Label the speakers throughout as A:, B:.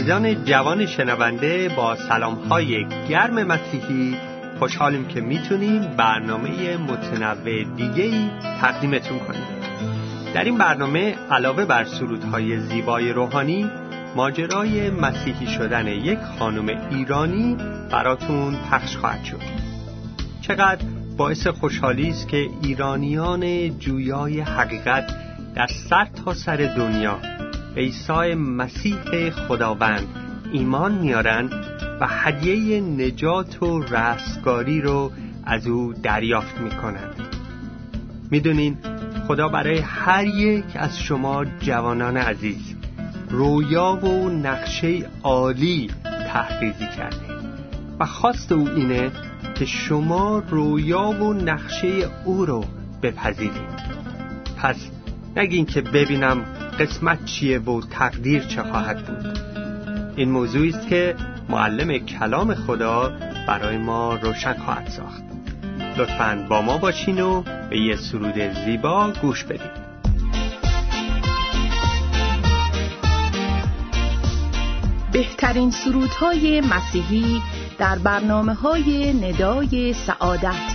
A: عزیزان جوان شنونده با سلام های گرم مسیحی خوشحالیم که می‌تونیم برنامه متنوع دیگه تقدیمتون کنیم. در این برنامه علاوه بر سرودهای زیبای روحانی ماجرای مسیحی شدن یک خانم ایرانی براتون پخش خواهد شد. چقدر باعث خوشحالی است که ایرانیان جویای حقیقت در سر تا سر دنیا عیسی مسیح خداوند ایمان میارن و هدیه نجات و رستگاری رو از او دریافت می‌کنند. می‌دونین خدا برای هر یک از شما جوانان عزیز رویا و نقشه عالی تحریزی کرده. و خواست او اینه که شما رویا و نقشه او رو بپذیرید. پس نگین که ببینم قسمت چیه و تقدیر چه خواهد بود. این موضوعی است که معلم کلام خدا برای ما روشن خواهد ساخت. لطفا با ما باشین و به یه سرود زیبا گوش بدید
B: بهترین سرودهای مسیحی در برنامه های ندای سعادت.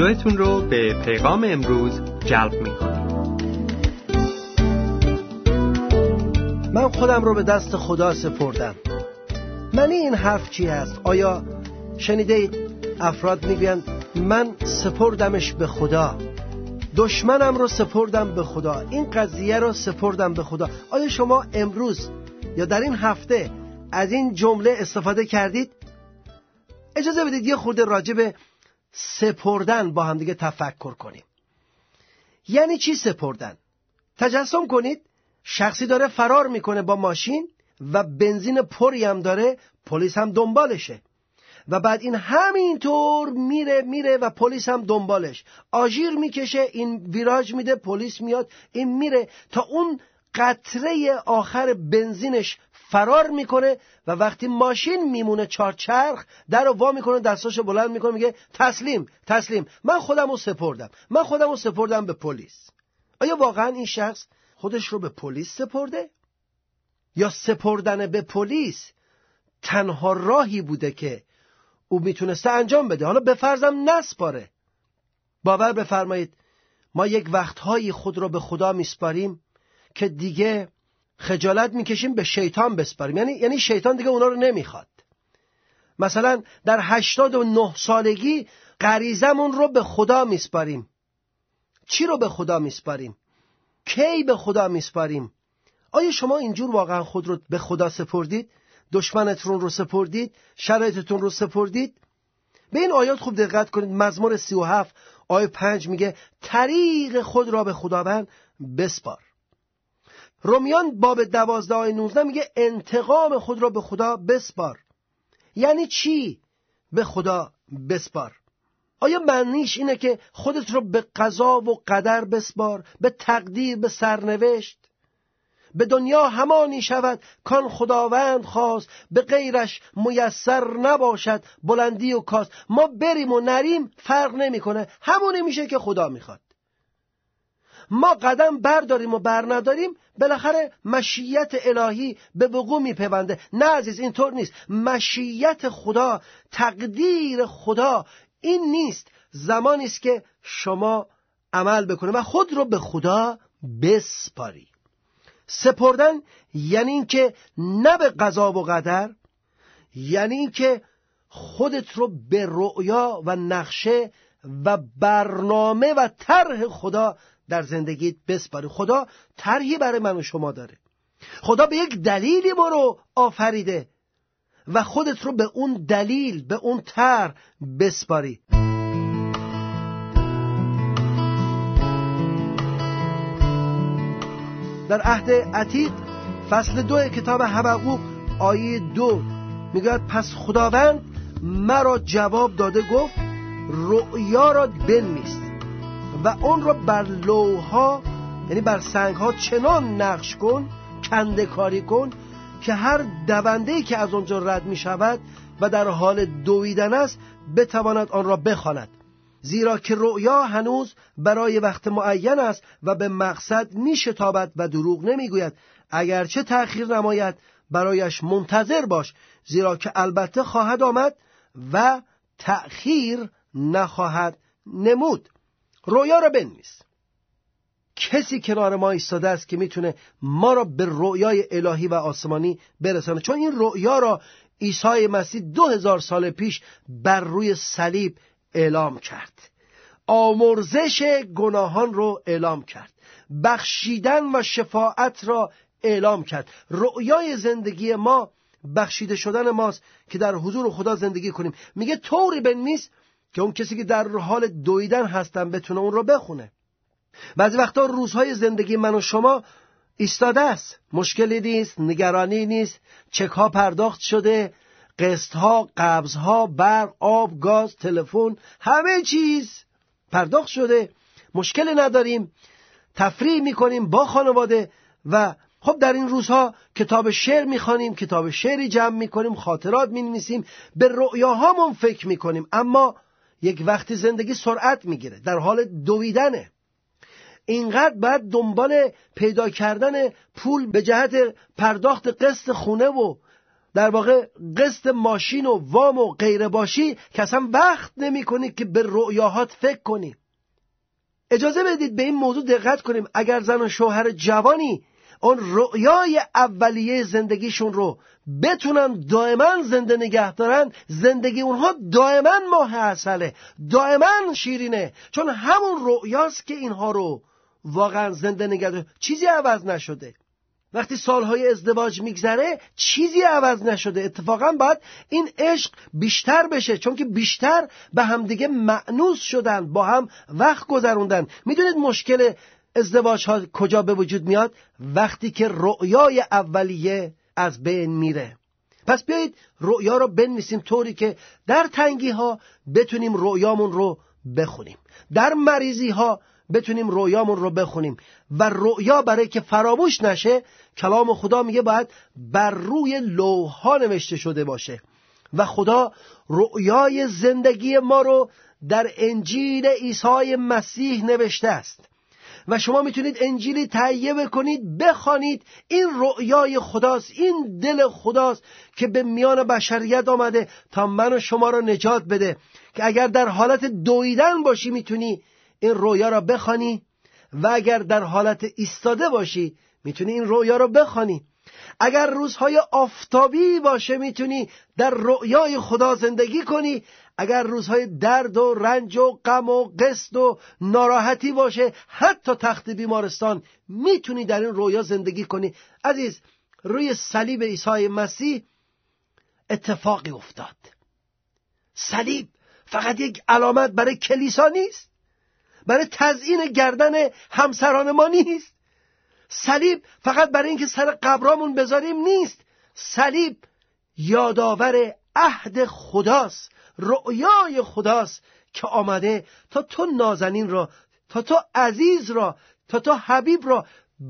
A: توجهتون رو به پیغام امروز جلب می‌کنیم
C: من خودم رو به دست خدا سپردم. منی این حرف چی هست؟ آیا شنیده اید؟ افراد می‌گویند من سپردمش به خدا. دشمنم رو سپردم به خدا. این قضیه رو سپردم به خدا. آیا شما امروز یا در این هفته از این جمله استفاده کردید؟ اجازه بدید یه خورده راجع به سپردن با هم دیگه تفکر کنیم. یعنی چی سپردن؟ تجسم کنید شخصی داره فرار می‌کنه با ماشین و بنزین پری هم داره پلیس هم دنبالشه. و بعد این همینطور میره میره و پلیس هم دنبالش. آژیر می‌کشه این ویراج میده پلیس میاد این میره تا اون قطره آخر بنزینش فرار می‌کنه و وقتی ماشین میمونه چارچرخ در رو وا می‌کنه دستاشو بلند می‌کنه میگه تسلیم تسلیم. من خودم رو سپردم. من خودم رو سپردم به پلیس. آیا واقعا این شخص خودش رو به پلیس سپرده؟ یا سپردن به پلیس تنها راهی بوده که او می‌تونسته انجام بده؟ حالا به فرضم نسپاره. باور بفرمایید ما یک وقتهایی خود را به خدا میسپاریم که دیگه خجالت می‌کشیم به شیطان بسپاریم. یعنی یعنی شیطان دیگه اونا رو نمی‌خواد. مثلا در هشتاد و نه سالگی غریزمون رو به خدا میسپاریم. چی رو به خدا میسپاریم؟ کی به خدا میسپاریم؟ آیا شما اینجور واقعا خود رو به خدا سپردید؟ دشمنتون رو سپردید؟ شرایطتون رو سپردید؟ به این آیات خوب دقت کنید. مزمور سی و هفت آیه پنج میگه طریق خود را به خداوند بسپار. رومیان باب دوازده آیه نوزده میگه انتقام خود را به خدا بسپار. یعنی چی به خدا بسپار؟ آیا معنیش اینه که خودت رو به قضا و قدر بسپار به تقدیر به سرنوشت؟ به دنیا همانی شود کان خداوند خواست به غیرش میسر نباشد بلندی و کاست. ما بریم و نریم فرق نمی‌کنه. همونی میشه که خدا می‌خواد. ما قدم برداریم و بر نداریم بالاخره مشیت الهی به وقوع میپیونده. نه عزیز اینطور نیست. مشیت خدا تقدیر خدا این نیست. زمانی است که شما عمل بکنه و خود رو به خدا بسپاری. سپردن یعنی اینکه نه به قضا و قدر یعنی اینکه خودت رو به رؤیا و نقشه و برنامه و طرح خدا در زندگیت بسپاری خدا طرحی برای من و شما داره. خدا به یک دلیلی ما رو آفریده و خودت رو به اون دلیل به اون طرح بسپاری. در عهد عتیق فصل دو کتاب حبقوق آیه دو میگه پس خداوند مرا جواب داده گفت رؤیا را بنویس. و اون را بر لوها یعنی بر سنگ ها چنان نقش کن کنده کاری کن که هر دونده که از آنجا رد می شود و در حال دویدن است بتواند آن را بخواند. زیرا که رؤیا هنوز برای وقت معین است و به مقصد می شتابد و دروغ نمی‌گوید. اگرچه تأخیر نماید برایش منتظر باش زیرا که البته خواهد آمد و تأخیر نخواهد نمود. رویا را بنویس. کسی کنار ما ایستاده است که می‌تونه ما را به رویای الهی و آسمانی برسانه. چون این رویا را عیسی مسیح دو هزار سال پیش بر روی صلیب اعلام کرد. آمرزش گناهان رو اعلام کرد. بخشیدن و شفاعت را اعلام کرد. رؤیای زندگی ما بخشیده شدن ماست که در حضور خدا زندگی کنیم. میگه طوری بنویس که اون کسی که در حال دویدن هستن بتونه اون رو بخونه. بعضی وقتا روزهای زندگی من و شما ایستاده است. مشکلی نیست نگرانی نیست چک ها پرداخت شده قسط ها قبض ها برق آب گاز تلفن همه چیز پرداخت شده. مشکلی نداریم. تفریح می‌کنیم با خانواده و خب در این روزها کتاب شعر می‌خوانیم کتاب شعری جمع می‌کنیم خاطرات می‌نویسیم به رؤیاهامون فکر می‌کنیم. اما یک وقتی زندگی سرعت می‌گیره در حال دویدنه. اینقدر باید دنبال پیدا کردن پول به جهت پرداخت قسط خونه و در واقع قسط ماشین و وام و غیره باشی که اصلا وقت نمی کنی که به رؤیاهات فکر کنی. اجازه بدید به این موضوع دقت کنیم. اگر زن و شوهر جوانی اون رؤیای اولیه زندگیشون رو بتونن دائما زنده نگه دارن زندگی اونها دائما ماه اصله دائما شیرینه. چون همون رؤیاست که اینها رو واقعا زنده نگه داره چیزی عوض نشده. وقتی سالهای ازدواج میگذره چیزی عوض نشده. اتفاقا باید این عشق بیشتر بشه چون که بیشتر به همدیگه معنوس شدن با هم وقت گذروندن. می‌دونید مشکل ازدواج ها کجا به وجود میاد؟ وقتی که رؤیای اولیه از بین میره. پس بیایید رؤیا رو بنویسیم طوری که در تنگی ها بتونیم رؤیامون رو بخونیم. در مریضی ها بتونیم رویامون رو بخونیم. و رؤیا برای که فراموش نشه کلام خدا میگه باید بر روی لوها نوشته شده باشه. و خدا رؤیای زندگی ما رو در انجیل عیسی مسیح نوشته است. و شما می‌تونید انجیلی تهیه بکنید بخوانید. این رؤیای خداست این دل خداست که به میان بشریت آمده تا من و شما رو نجات بده. که اگر در حالت دویدن باشی می‌تونی این رویا را بخوانی و اگر در حالت ایستاده باشی می‌تونی این رویا را بخوانی. اگر روزهای آفتابی باشه می‌تونی در رؤیای خدا زندگی کنی. اگر روزهای درد و رنج و غم و قصد و ناراحتی باشه حتی تخت بیمارستان می‌تونی در این رویا زندگی کنی. عزیز روی صلیب عیسی مسیح اتفاقی افتاد. صلیب فقط یک علامت برای کلیسا نیست. برای تزیین گردن همسران ما نیست. صلیب فقط برای اینکه سر قبرامون بذاریم نیست. صلیب یادآور عهد خداست رؤیای خداست که آمده تا تو نازنین را تا تو عزیز را تا تو حبیب را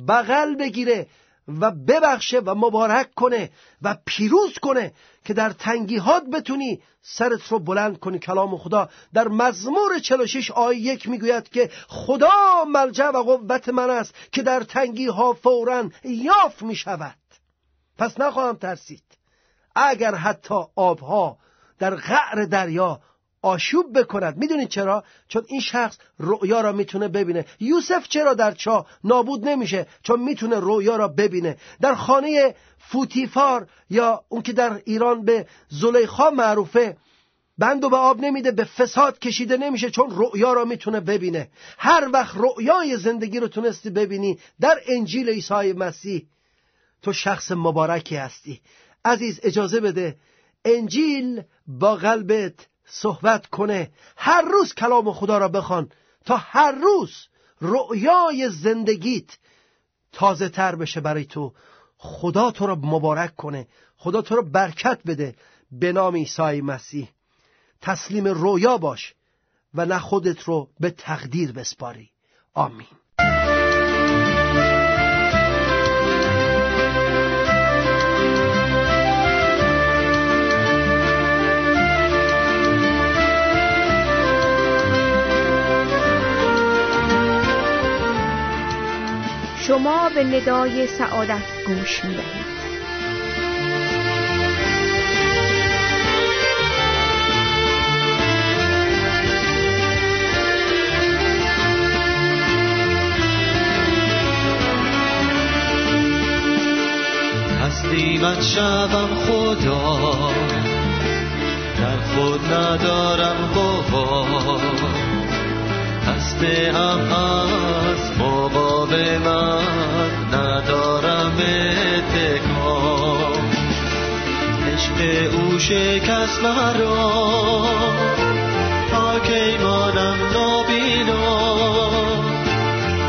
C: بغل بگیره و ببخشه و مبارک کنه و پیروز کنه که در تنگیهات بتونی سرت رو بلند کنی. کلام خدا در مزمور 46 آیه یک می‌گوید که خدا ملجع و قوت من است که در تنگی ها فورا یاف می شود پس نخواهم ترسید. اگر حتی آبها در غعر دریا آشوب بکند می‌دونید چرا؟ چون این شخص رؤیا را می‌تونه ببینه. یوسف چرا در چاه نابود نمیشه؟ چون می‌تونه رؤیا را ببینه. در خانه فوتیفار یا اون که در ایران به زلیخا معروفه بند و به آب نمیده به فساد کشیده نمیشه چون رؤیا را می‌تونه ببینه. هر وقت رؤیای زندگی رو تونستی ببینی در انجیل عیسی مسیح تو شخص مبارکی هستی. عزیز اجازه بده انجیل با قلبت صحبت کنه. هر روز کلام خدا را بخوان تا هر روز رؤیای زندگیت تازه تر بشه برای تو. خدا تو را مبارک کنه. خدا تو را برکت بده به نام عیسی مسیح. تسلیم رویا باش و نه خودت رو به تقدیر بسپاری. آمین.
B: شما به ندای سعادت گوش می دهید.
D: تسلیمت شوم خدا در خود ندارم قوا خسته ام از مقاومت ندارم اتکام عشق او شکست مرا. تا کی مانم نابینا.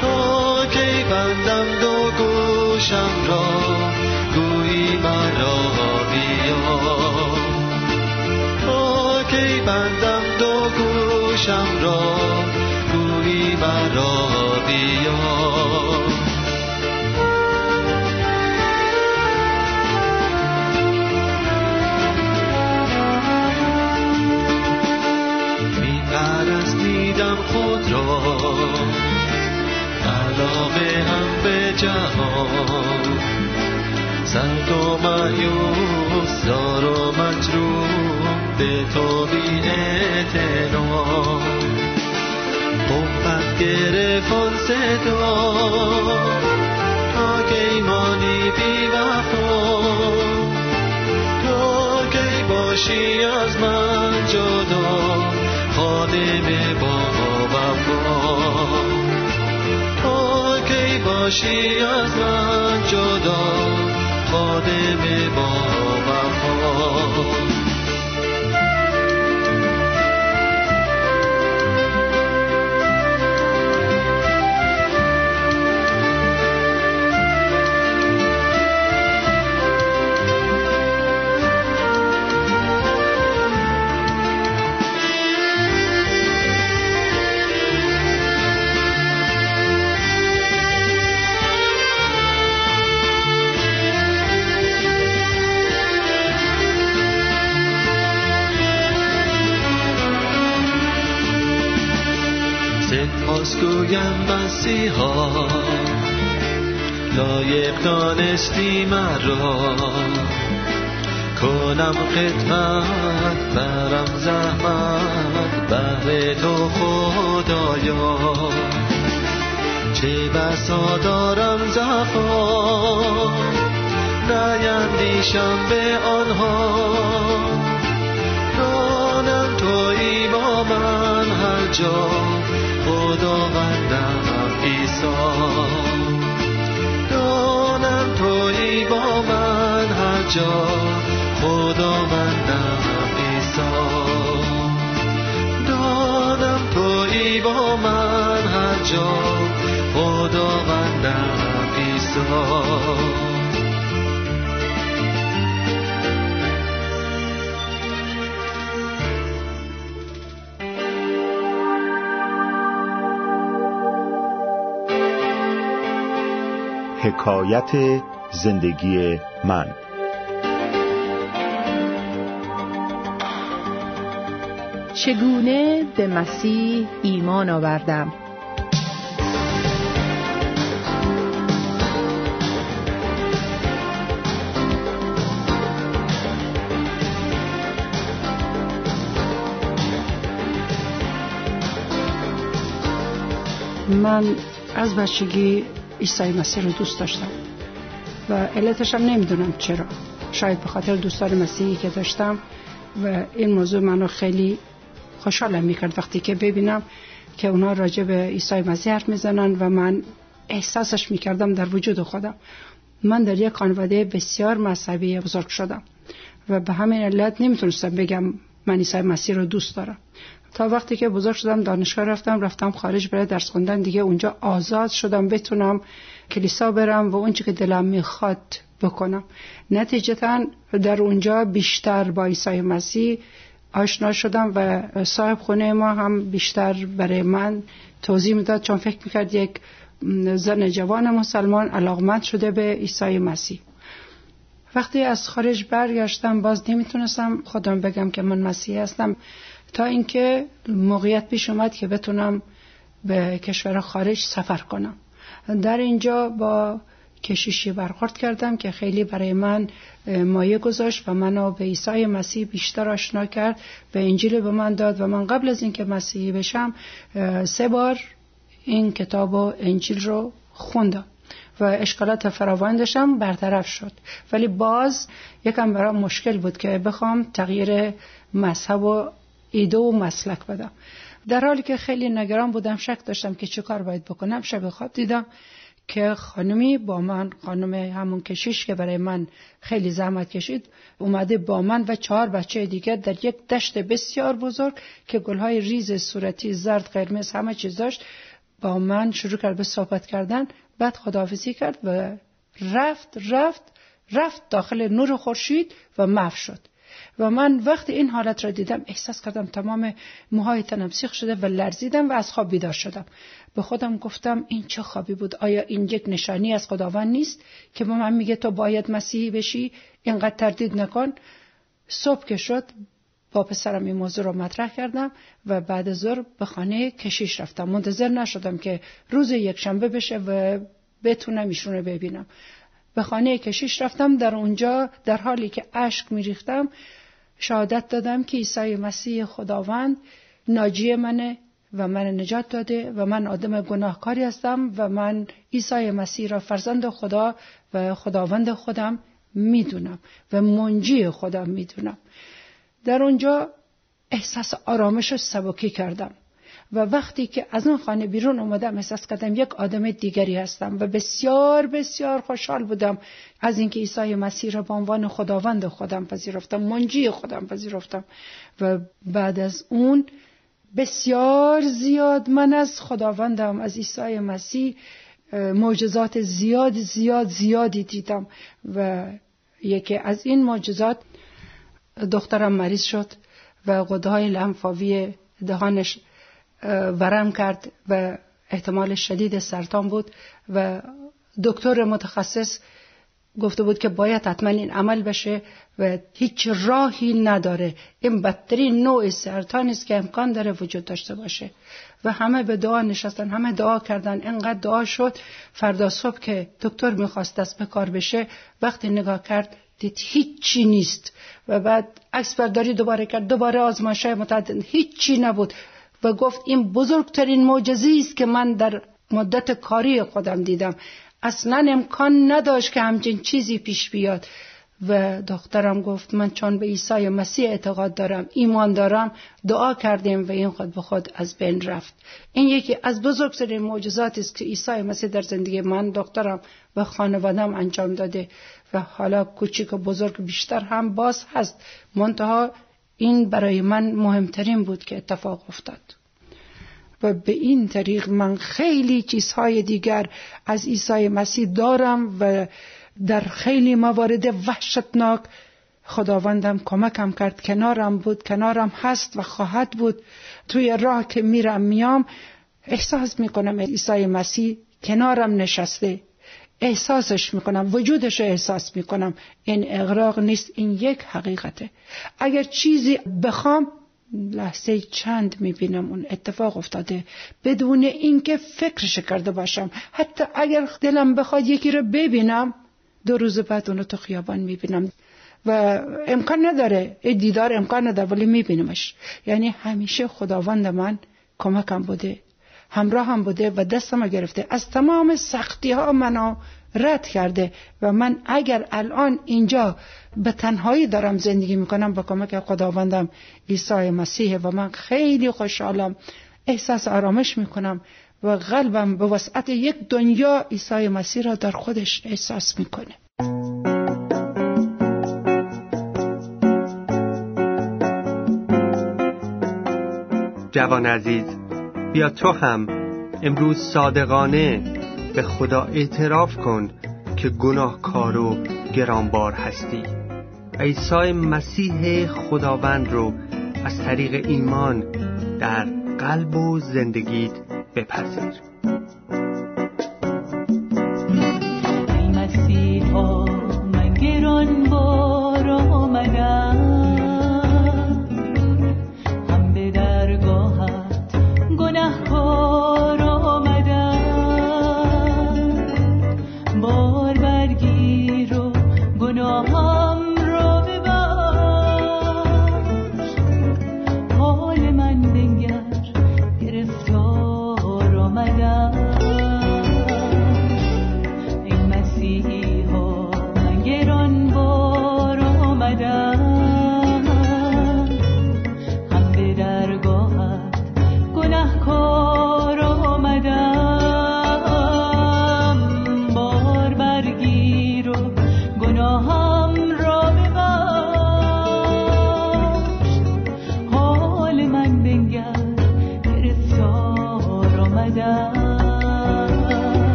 D: تا کی بندم دو گوشم را. گویی مرا بیا تا کی بندم دو گوشم را. مرا بیا. می دیدم خود را. علاقه هم به جهان. سرد و مایوس دار و مجروح به تو بی قوت گرفت صدا تا کی مانی بی وفا. تو کی باشی از من جدا. خادم با وفا. تو کی باشی از من جدا. خادم با وفا. لایق دانستی مرا کنم خدمت برم زحمت بهر تو خدایا. چه بسا دارم زفا نیندیشم به آنها. دانم توی با من هر جا خداوندم ایسا دانم توی با من هر جا. خداوندم ایسا دانم توی با من هر جا. خداوندم ایسا
E: حکایت زندگی من.
B: چگونه به مسیح ایمان آوردم؟
F: من از بچگی عیسی مسیح رو دوست داشتم و علتش هم نمی‌دونم چرا شاید به خاطر دوستان مسیحی که داشتم و این موضوع منو خیلی خوشحالم می‌کرد وقتی که ببینم که اونا راجع به عیسی مسیح حرف می‌زنن و من احساسش می‌کردم در وجود خودم من در یک خانواده بسیار مذهبی بزرگ شدم و به همین علت نمی‌تونستم بگم من عیسی مسیح رو دوست دارم تا وقتی که بزرگ شدم دانشگاه رفتم رفتم خارج برای درس خوندن. دیگه اونجا آزاد شدم بتونم کلیسا برم و اونچه که دلم می‌خواد بکنم. نتیجتا در اونجا بیشتر با عیسی مسیح آشنا شدم و صاحب خونه ما هم بیشتر برای من توضیح می‌داد. چون فکر می‌کرد یک زن جوان مسلمان علاقمند شده به عیسی مسیح. وقتی از خارج برگشتم باز نمی‌تونستم خودم بگم که من مسیحی هستم. تا اینکه موقعیت پیش اومد که بتونم به کشور خارج سفر کنم. در اینجا با کشیشی برخورد کردم که خیلی برای من مایه گذاشت و منو به عیسی مسیح بیشتر آشنا کرد به انجیل به من داد و من قبل از اینکه مسیحی بشم سه بار این کتاب و انجیل رو خوندم و اشکالات فراوان داشتم برطرف شد. ولی باز یکم برام مشکل بود که بخوام تغییر مذهب و ایده و مسلک بدم. در حالی که خیلی نگران بودم شک داشتم که چه کار باید بکنم. شب خواب دیدم که خانمی با من خانم همون کشیش که برای من خیلی زحمت کشید اومده با من و چهار بچه دیگر در یک دشت بسیار بزرگ که گلهای ریز صورتی زرد قرمز همه چیز داشت با من شروع کرد به صحبت کردن. بعد خداحافظی کرد و رفت رفت رفت داخل نور خورشید و محو شد. و من وقتی این حالت را دیدم احساس کردم تمام موهای تنم سیخ شده و لرزیدم و از خواب بیدار شدم. به خودم گفتم این چه خوابی بود؟ آیا این یک نشانی از خداوند نیست که به من میگه تو باید مسیحی بشی؟ اینقدر تردید نکن. صبح که شد با پسرم این موضوع رو مطرح کردم و بعد ظهر به خانه کشیش رفتم. منتظر نشدم که روز یک شنبه بشه و بتونم ایشون رو ببینم. به خانه کشیش رفتم. در اونجا در حالی که اشک میریختم شهادت دادم که عیسی مسیح خداوند ناجی منه و من نجات داده و من آدم گناهکاری هستم و من عیسی مسیح را فرزند خدا و خداوند خودم می‌دونم و منجی خودم می‌دونم. در اونجا احساس آرامش و سبکی کردم. و وقتی که از اون خانه بیرون اومدم احساس کردم یک آدم دیگری هستم و بسیار بسیار خوشحال بودم از اینکه عیسی مسیح را به عنوان خداوند خودم پذیرفتم منجی خودم پذیرفتم. و بعد از اون بسیار زیاد من از خداوندم از عیسی مسیح معجزات زیاد زیاد زیادی دیدم. و یکی از این معجزات دخترم مریض شد و قده های لنفاوی دهانش ورم کرد و احتمال شدید سرطان بود و دکتر متخصص گفته بود که باید حتما این عمل بشه و هیچ راهی نداره. این بدترین نوع سرطان است که امکان داره وجود داشته باشه. و همه به دعا نشستن همه دعا کردن. انقدر دعا شد فردا صبح که دکتر می‌خواست دست به کار بشه وقتی نگاه کرد دید هیچی نیست. و بعد عکس برداری دوباره کرد دوباره آزمایش متعدد. هیچی نبود. و گفت این بزرگترین معجزه است که من در مدت کاری خودم دیدم. اصلا امکان نداشت که همچین چیزی پیش بیاد. و دخترم گفت من چون به عیسی مسیح اعتقاد دارم ایمان دارم دعا کردیم و این خود به خود از بین رفت. این یکی از بزرگترین معجزاتی است که عیسی مسیح در زندگی من دخترم و خانوادم انجام داده. و حالا کوچیک و بزرگ بیشتر هم باز هست. منتها این برای من مهمترین بود که اتفاق افتاد. و به این طریق من خیلی چیزهای دیگر از عیسی مسیح دارم و در خیلی موارد وحشتناک خداوندم کمکم کرد. کنارم بود کنارم هست و خواهد بود. توی راه که میرم میام احساس می‌کنم عیسی مسیح کنارم نشسته. احساسش می‌کنم وجودش احساس می‌کنم. این اغراق نیست این یک حقیقته. اگر چیزی بخوام لحظه چند می‌بینم اون اتفاق افتاده. بدون اینکه فکرش کرده باشم. حتی اگر دلم بخواد یکی رو ببینم دو روز بعد اونو تو خیابان می‌بینم. و امکان نداره دیدار امکان نداره ولی میبینمش. یعنی همیشه خداوند من کمکم بوده. همراه هم بوده و دستم گرفته. از تمام سختی ها منو رد کرده و من اگر الان اینجا به تنهایی دارم زندگی می‌کنم با کمک خداوندم عیسی مسیح و من خیلی خوشحالم. احساس آرامش می‌کنم و قلبم به وسعت یک دنیا عیسی مسیح را در خودش احساس می‌کنه.
B: جوان عزیز بیا تو هم امروز صادقانه به خدا اعتراف کن که گناهکار و گرانبار هستی. عیسی مسیح خداوند رو از طریق ایمان در قلب و زندگیت بپذیر.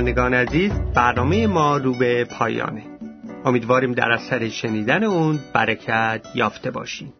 A: شنوندگان عزیز برنامه ما رو به پایانه. امیدواریم در اثر شنیدن اون برکت یافته باشیم